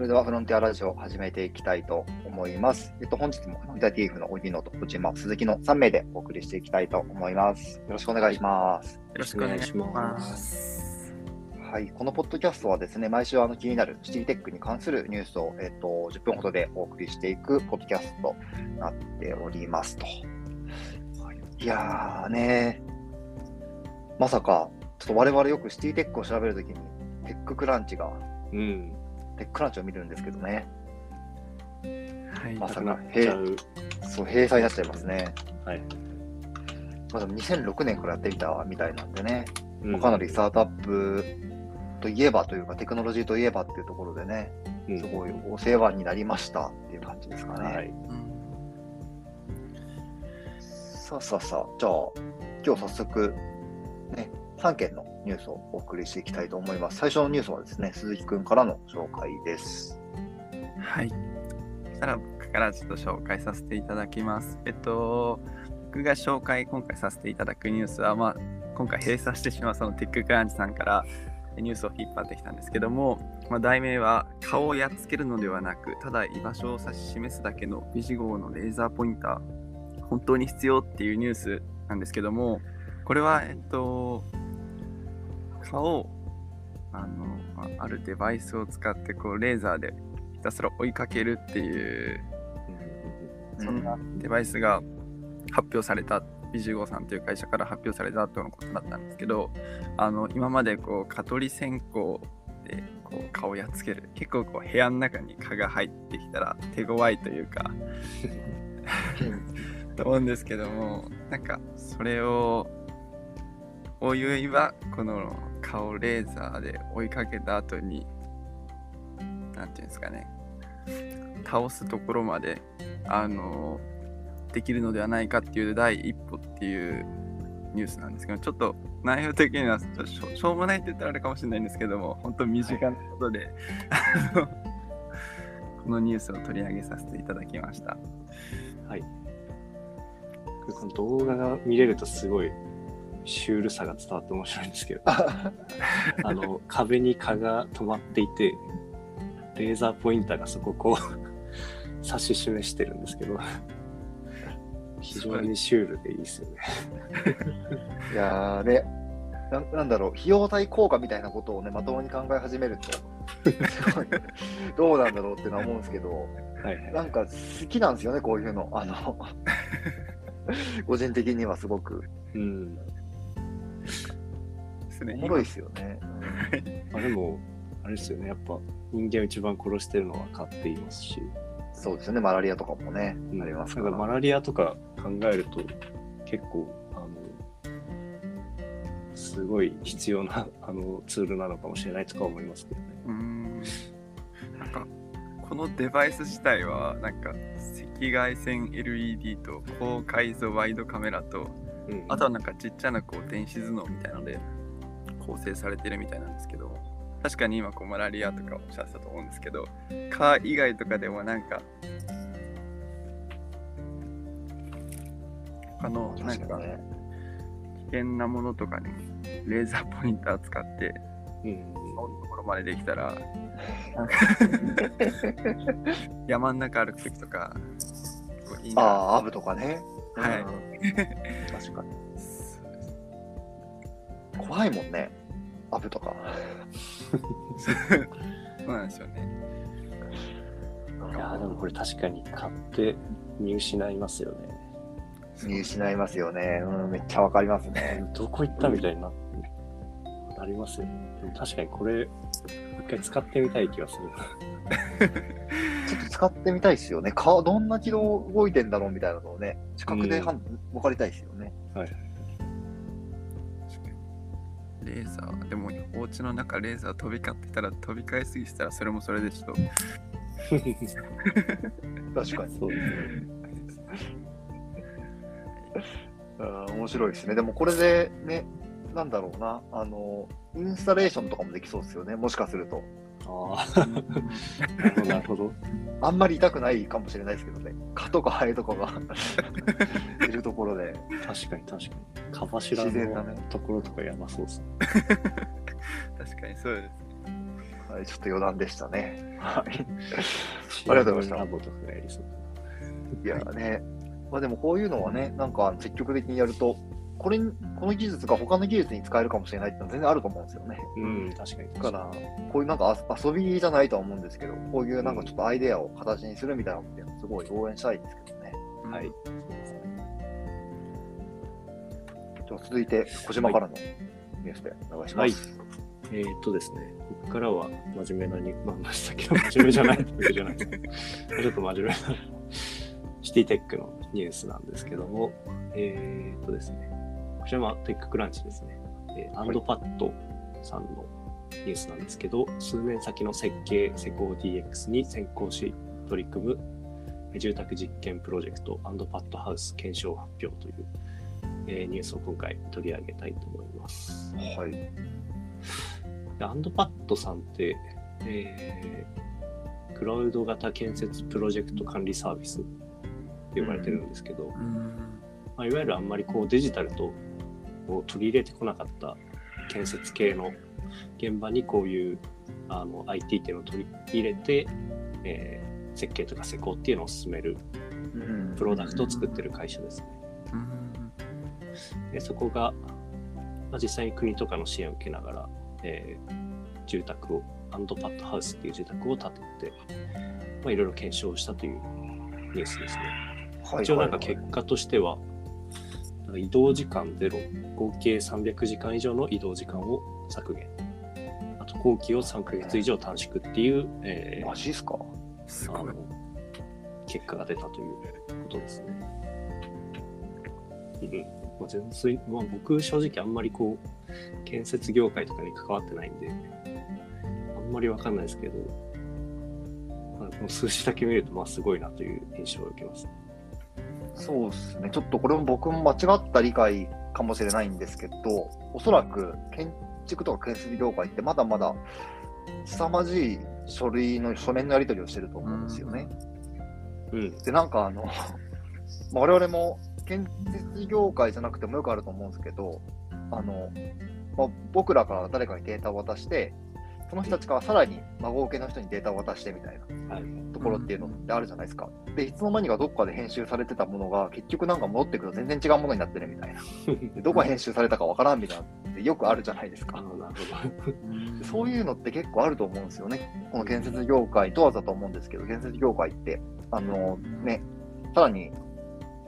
それではフロンティアラジオを始めていきたいと思います。えっと、本日もフロンティア TF の荻野と小島、鈴木の3名でお送りしていきたいと思います。よろしくお願いします。よろしくお願いします。はい、このポッドキャストはですね、毎週あの気になるシティテックに関するニュースを、えっと、10分ほどでお送りしていくポッドキャストとなっておりますと。いやーねまさか、ちょっと我々よくシティテックを調べるときに、テッククランチが、うん。テッククランチを見るんですけどね、はい。まさかなくなっちゃう。そう、閉鎖になっちゃいますね。はい。まあ、でも2006年からやってみたみたいなんでね、うんかなりスタートアップといえばというか、テクノロジーといえばっていうところでね、うんすごいお世話になりましたっていう感じですかね。はい。さあさあさあ、じゃあ、今日早速、ね、3件のニュースをお送りしていきたいと思います。最初のニュースはですね、鈴木くんからの紹介です。はい。そしたら僕からちょっと紹介させていただきます。えっと、僕が紹介今回させていただくニュースは、まあ、今回閉鎖してしまうそのテッククランチさんからニュースを引っ張ってきたんですけども、まあ、題名は顔をやっつけるのではなく、ただ居場所を指し示すだけのビジ号のレーザーポインター、本当に必要っていうニュースなんですけども、これは、えっと、顔をあの、まああるデバイスを使ってこうレーザーでひたすら追いかけるっていうそんなデバイスが発表されたビジゴさんという会社から発表されたとのことだったんですけどあの今までこう蚊取り線香でこう顔をやっつける結構こう部屋の中に蚊が入ってきたら手強いというか と思うんですけどもなんかそれをおいおいはこの顔をレーザーで追いかけた後になんていうんですかね倒すところまであのできるのではないかっていう第一歩っていうニュースなんですけどちょっと内容的にはしょしょうもないって言ったらあれかもしれないんですけども本当身近なことで、あの このニュースを取り上げさせていただきました。はい。この動画が見れるとすごいシュールさが伝わって面白いんですけど、あ の壁に蚊が止まっていて、レーザーポインターがそこをこう 指し示してるんですけど、非常にシュールでいいですよね。いやーねな、なんだろう、費用対効果みたいなことをね、まともに考え始めると、すごいどうなんだろうってのは思うんですけど、はいはい。なんか好きなんですよね、こういうの。あの 個人的にはすごくうん。ですねおもろいですよね。まあ、でも、あれですよね、やっぱ人間を一番殺してるのは蚊って言いますし、そうですよね、マラリアとかもね、うん。ありますか。なんからマラリアとか考えると結構あのすごい必要な あのツールなのかもしれないとか思いますけどね。うーん。なんかこのデバイス自体はなんか赤外線 LED と高解像ワイドカメラとうんあとはなんかちっちゃなこう電子頭脳みたいなので構成されてるみたいなんですけど確かに今こうマラリアとかおっしゃってたと思うんですけど蚊以外とかでもなんか他のなんか。危険なものとかにもレーザーポインター使ってうんそのところまでできたら 山の中歩く時とかいいああ、アブとかね。はいうん確かに。怖いもんね、アブとか。そうなんですよねいやーでもこれ確かに買って見失いますよね。見失いますよね。うん、めっちゃわかりますね。どこ行ったみたいにななりますよね。でも確かにこれ一回使ってみたい気がする。使ってみたいですよね。顔、どんな軌道動いてんだろうみたいなのをね、視覚でうん判分かりたいですよね。はい。レーザーでもお家の中レーザー飛び交ってたら飛び交いすぎてたらそれもそれでちょっと 確かに。そうですね。うん面白いですね。でもこれでね、なんだろうな、あの、インスタレーションとかもできそうですよね。もしかすると。ああ、なるほど。あんまり痛くないかもしれないですけどね。蚊とかハエとかが いるところで。確かに確かに。蚊柱自然だねのところとかやばそうですね。確かにそうですねはい、ちょっと余談でしたね。はい。ありがとうございました。いやね、まあでもこういうのはね、なんか積極的にやると、これに、この技術が他の技術に使えるかもしれないってのは全然あると思うんですよね。うん、確かに。だから、こういうなんかあ遊びじゃないとは思うんですけど、こういうなんかちょっとアイデアを形にするみたいなのっていうのはすごい応援したいですけどね。うですねじゃあ続いて、小島からのニュースでお願いします。えーっとですね、ここからは真面目なに、まあ、真面目じゃないわけじゃないですけど、ちょっと真面目なシティテックのニュースなんですけども、えーっとですね、こちらはテッククランチですね、えーアンドパッドさんのニュースなんですけど、数年先の設計施工 DX に先行し取り組むえー住宅実験プロジェクトアンドパッドハウス検証発表という、えーニュースを今回取り上げたいと思います。はい。でアンドパッドさんって、えークラウド型建設プロジェクト管理サービスって呼ばれてるんですけど、うん。まあ、いわゆるあんまりこうデジタルとこう取り入れてこなかった建設系の現場にこういうあの IT っていうのを取り入れて、えー設計とか施工っていうのを進めるうんプロダクトを作ってる会社ですね。でそこが、まあ、実際に国とかの支援を受けながら、えー住宅を、アンドパッドハウスっていう住宅を建てて、まあ、いろいろ検証したというニュースですね。はい一応なんか結果としては、移動時間ゼロ、合計300時間以上の移動時間を削減。あと、工期を3ヶ月以上短縮っていう、えーマジっすか？すごいあの。結果が出たということですね。うんまあ、全然、まあ、僕正直あんまりこう建設業界とかに関わってないんであんまりわかんないですけど、まあ、この数字だけ見るとまあすごいなという印象を受けます。そうですね。ちょっとこれも僕も間違った理解かもしれないんですけど、おそらく建築とか建設業界ってまだまだ凄まじい書類の書面のやり取りをしてると思うんですよね。うん。で、なんかあの、まあ我々も建設業界じゃなくてもよくあると思うんですけど、あの、まあ、僕らから誰かにデータを渡して、その人たちからさらに孫受けの人にデータを渡してみたいなはい。ところっていうのってあるじゃないですか。で、いつの間にかどっかで編集されてたものが結局なんか戻ってくると全然違うものになってるみたいな。でどこが編集されたかわからんみたいなってよくあるじゃないですか。そういうのって結構あると思うんですよね。この建設業界問わずだと思うんですけど、建設業界って、あのね、さらに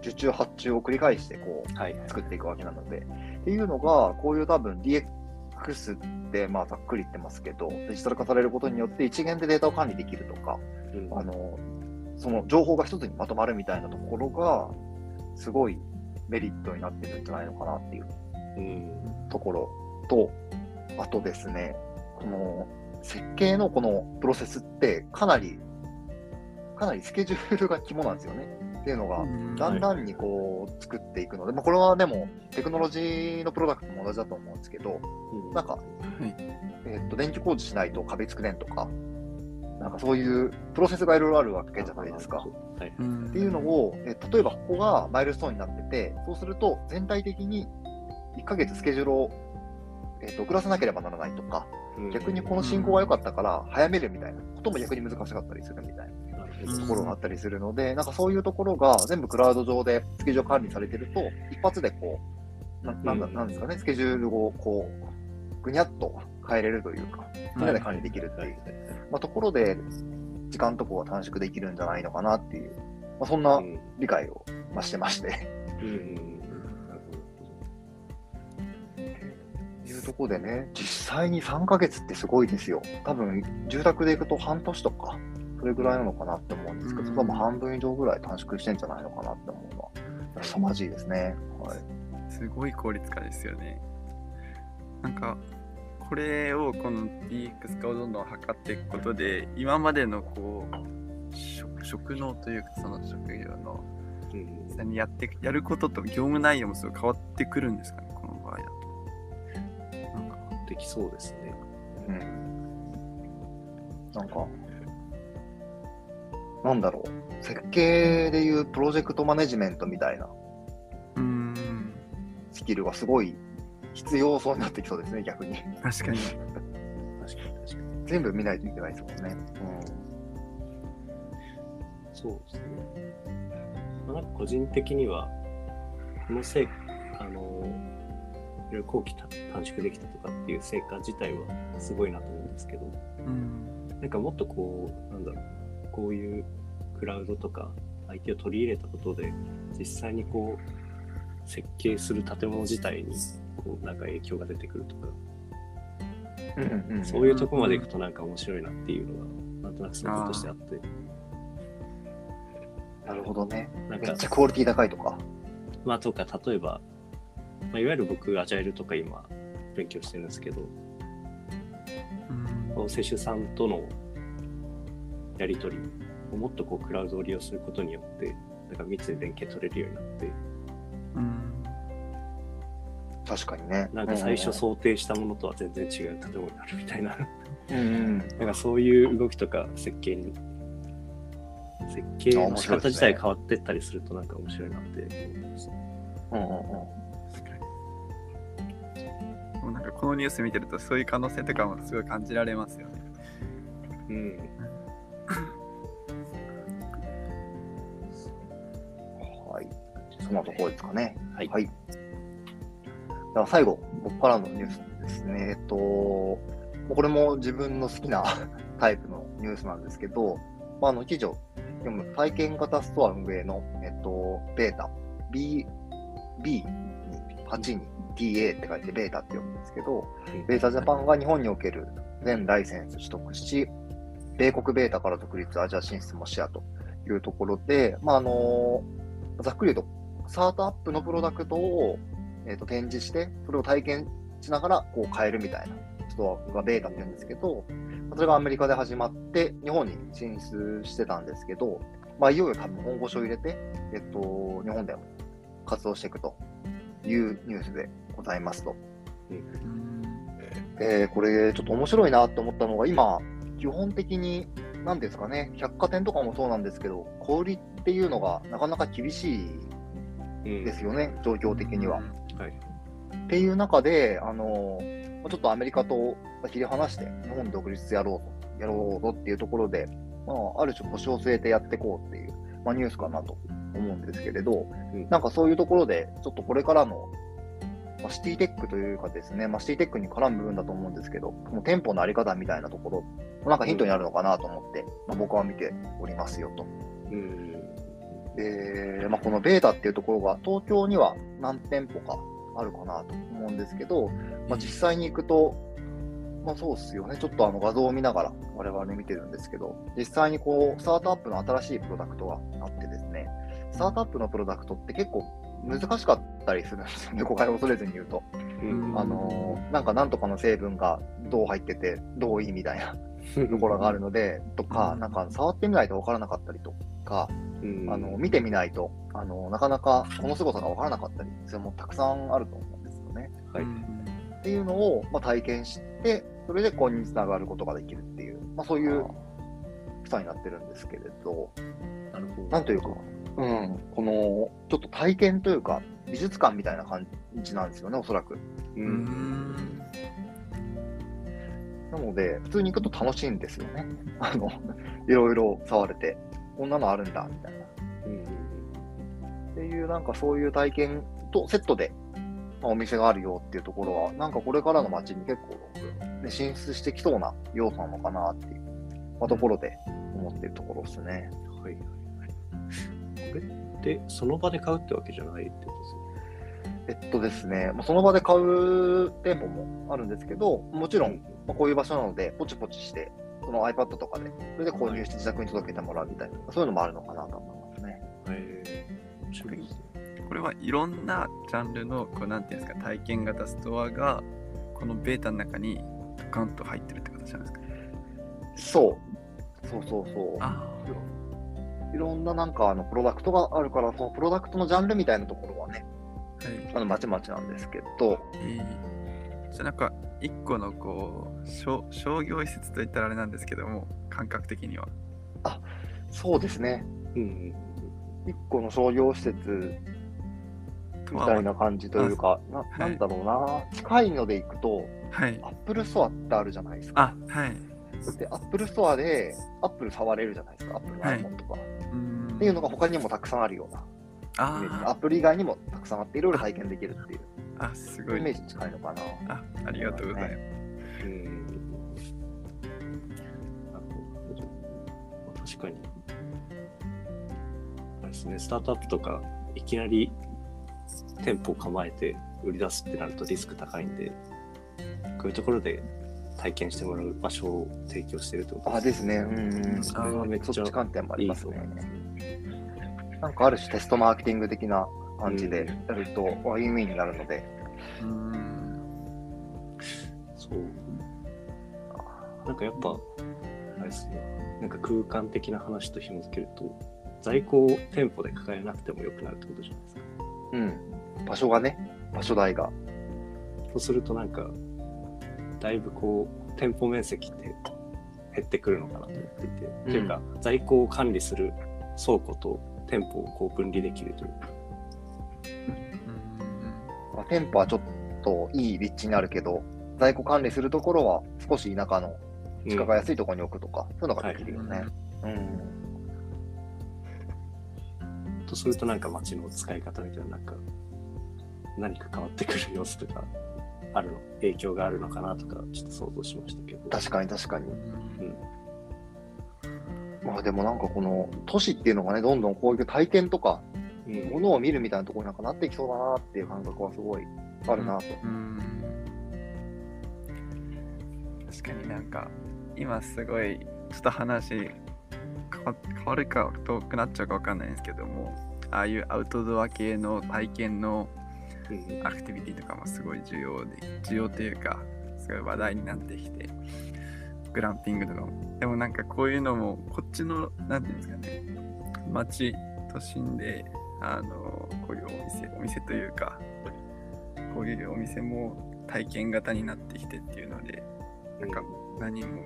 受注発注を繰り返してこうはい。作っていくわけなので、っていうのが、こういう多分 DX ってまあざっくり言ってますけど、デジタル化されることによって一元でデータを管理できるとか、うんあのその情報が一つにまとまるみたいなところが、すごいメリットになってるんじゃないのかなっていううん。ところと、あとですね、この設計のこのプロセスってかなり、かなりスケジュールが肝なんですよね。っていうのが、だんだんにこう作っていくので、まあ、これはでもテクノロジーのプロダクトも同じだと思うんですけど、うん。なんか、はい。えっと電気工事しないと壁作れんとか、なんかそういうプロセスがいろいろあるわけじゃないですか。はい。っていうのを、え例えばここがマイルストーンになってて、そうすると全体的に1ヶ月スケジュールを、えーと遅らせなければならないとか、うん。逆にこの進行が良かったから早めるみたいなことも逆に難しかったりするみたいなところがあったりするので、なんかそういうところが全部クラウド上でスケジュール管理されてると、一発でこう、ななんだうんなんですかね、スケジュールをこう、ぐにゃっと変えれるというか、みんなで管理できるっていう、まあ、ところで、時間とかが短縮できるんじゃないのかなっていう、まあ、そんなうん。理解をまあしてまして。うん。いうところでね、実際に3ヶ月ってすごいですよ。多分、住宅で行くと半年とか、それぐらいなのかなって思うんですけど、うん多分半分以上ぐらい短縮してんじゃないのかなって思うのは、凄まじいですね。はい。すごい効率化ですよね。なんか、これをこの DX 化をどんどん図っていくことで、今までのこう、職職能というか、その職業の、実際にやってやることと業務内容もすごい変わってくるんですかね、この場合だと。なんか、できそうですね。うん。なんか、なんだろう。設計でいうプロジェクトマネジメントみたいなスキルがすごい必要そうになってきそうですね、逆に。確かに。確かに確かに。全部見ないといけないですもんね。そうですね。まあ、なんか個人的には、この成果、あの、いろいろ後期短縮できたとかっていう成果自体はすごいなと思うんですけど、うん。なんかもっとこう、なんだろう、こういうクラウドとか IT を取り入れたことで、実際にこう、設計する建物自体に、こう、なんか影響が出てくるとか、うんうんうんそういうとこまで行くとなんか面白いなっていうのが、なんとなく想像としてあって、なるほどね。なんかめっちゃクオリティ高いとか。まあ、とか、例えば、まあ、いわゆる僕、アジャイルとか今、勉強してるんですけど、うん施主さんとのやり取りをもっとこうクラウドを利用することによって、なんか密に連携取れるようになって、うん確かにね。なんか最初想定したものとは全然違う建物になるみたいな、うんうん。なんかそういう動きとか設計に、設計の仕方自体変わってったりするとなんか面白いなって思います。うんうんうん。確かにもうなんかこのニュース見てるとそういう可能性とかもすごい感じられますよね。うん。そんなところですかね。はい。はい。では最後、僕からのニュースですね。えっと、これも自分の好きな タイプのニュースなんですけど、まあ、あの記事を読む体験型ストア運営の、えっと、ベータ、B、B に8に TA って書いてベータって読むんですけど、ベータジャパンが日本における全ライセンス取得し、米国ベータから独立アジア進出も視野というところで、まあ、あのざっくり言うと、スタートアップのプロダクトを、えー、と展示して、それを体験しながらこう変えるみたいなストアがベータって言うんですけど、それがアメリカで始まって、日本に進出してたんですけど、まあ、いよいよ多分本腰を入れて、えっと、日本でも活動していくというニュースでございますと。うんで、これちょっと面白いなと思ったのが、今、基本的に、なんですかね、百貨店とかもそうなんですけど、小売りっていうのがなかなか厳しいうんですよね、状況的には。はい。っていう中で、あのまあちょっとアメリカと切り離して、日本独立やろうと、やろうぞっていうところで、まあ、ある種腰を据えてやっていこうっていう、まあ、ニュースかなと思うんですけれど、うんなんかそういうところで、ちょっとこれからの、まあ、シティテックというかですね、まあ、シティテックに絡む部分だと思うんですけど、この店舗のあり方みたいなところ、なんかヒントになるのかなと思って、まあ、僕は見ておりますよと。うん。で、まあ、このベータっていうところが東京には何店舗かあるかなと思うんですけど、まあ、実際に行くと、まあ、そうっすよね。ちょっとあの画像を見ながら我々見てるんですけど、実際にこう、スタートアップの新しいプロダクトがあってですね、スタートアップのプロダクトって結構難しかったりするんですよね。誤解を恐れずに言うと。うん。あのーなんかなんとかの成分がどう入ってて、どういいみたいなところがあるので、とか、なんか触ってみないと分からなかったりとか、うん、あの見てみないとあのなかなかこの凄さが分からなかったりそれもたくさんあると思うんですよね。はいっていうのを、まあ、体験してそれで購入につながることができるっていう、まあ、そういう負担になってるんですけれどなんというか、うん、このちょっと体験というか美術館みたいな感じなんですよねおそらく。う。うんんなので普通に行くと楽しいんですよね。あのいろいろ触れてこんなのあるんだみたいな。うん。っていう、なんかそういう体験とセットで、まあ、お店があるよっていうところは、なんかこれからの街に結構、ね、進出してきそうな要素なのかなっていう、まあ、ところで思ってるところですね。はいはいはい。これって、その場で買うってわけじゃないってことですね。えっとですね、まあ、その場で買う店舗もあるんですけど、もちろん、まあ、こういう場所なので、ポチポチして、その iPad とかで、それで購入して自宅に届けてもらうみたいな、そういうのもあるのかなと思いますね。へえ面白いですね。これはいろんなジャンルのこうなんていうんですか体験型ストアがこのベータの中にドカンと入ってるって形なんですか？そう。そうそうそう。あいろんななんかあのプロダクトがあるから、そのプロダクトのジャンルみたいなところはね、はいあのまちまちなんですけど、えー、じゃあなんか一個のこう商商業施設といったらあれなんですけども感覚的にはそうですね。うん。一個の商業施設みたいな感じというか、なはいなんだろうな、近いので行くと、はい。Apple Store ってあるじゃないですか。あ、はい。で、Apple Store で Apple 触れるじゃないですか。Apple のはい iPhone とか。うんっていうのが他にもたくさんあるようなアプリ以外にもたくさんあって、いろいろ体験できるっていうーあ、すごい。イメージに近いのかな。あ、ありがとうございます。うん。なるほど。確かに。あれですね、スタートアップとか、いきなり店舗を構えて売り出すってなるとリスク高いんで、こういうところで体験してもらう場所を提供してるってことあ、ですね。うんうん。それはめっちゃそっち観点もありますねいいと思い。ますね。なんかある種テストマーケティング的な感じでやると、あウィンウィンになるので、うん。そう。なんかやっぱ、あれですね、なんか空間的な話と紐づけると、在庫を店舗で抱えなくてもよくなるってことじゃないですか。うん。場所がね、場所代が。そうするとなんか、だいぶこう、店舗面積って減ってくるのかなと思っていて、というか、在庫を管理する倉庫と店舗をこう分離できるというか、まあ、店舗はちょっといい立地になるけど、在庫管理するところは少し田舎の地価が安いところに置くとか、そういうのができるよね。うん。とするとなんか街の使い方みたいな、なんか、何か変わってくる様子とか、あるの、影響があるのかなとか、ちょっと想像しましたけど。確かに確かに。うん。まあでもなんかこの都市っていうのがね、どんどんこういう体験とか、うん。ものを見るみたいなところになんかなっていきそうだなっていう感覚はすごいあるなと。うん。確かになんか今すごいちょっと話変わるか遠くなっちゃうかわかんないんですけどもああいうアウトドア系の体験のうん。アクティビティとかもすごい重要で重要というかすごい話題になってきてグランピングとかも。でもなんかこういうのもこっちのなんていうんですかね街都心であのこういうお店お店というかこういうお店も体験型になってきてっていうのでなんか何も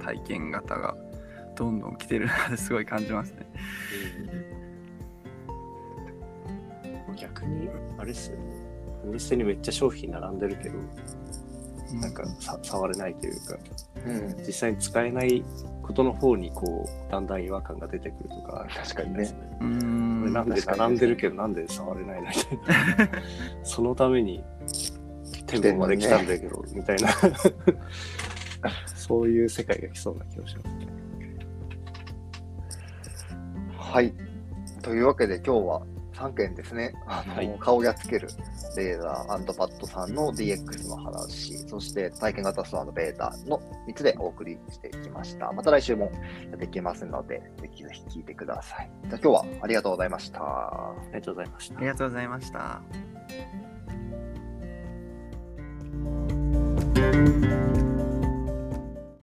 体験型がどんどん来てるなってすごい感じますね。うん逆に、あれっすよね。お店にめっちゃ商品並んでるけど、なんかさ触れないというか、うん。実際に使えないことの方にこう、だんだん違和感が出てくるとか確かにね。うーんなんで並んでるけどなんで触れないのみたいな。そのために店舗まで来たんだけど、みたいな。そういう世界が来そうな気がしますね。はい。というわけで今日は3件ですね、あの、はい、顔がやっつけるレーザーパッドさんの DX の話、そして体験型ストアのベータの3つでお送りしてきました。また来週もやっていきますので、ぜひぜひ聞いてください。じゃあ今日はありがとうございました。ありがとうございました。ありがとうございました。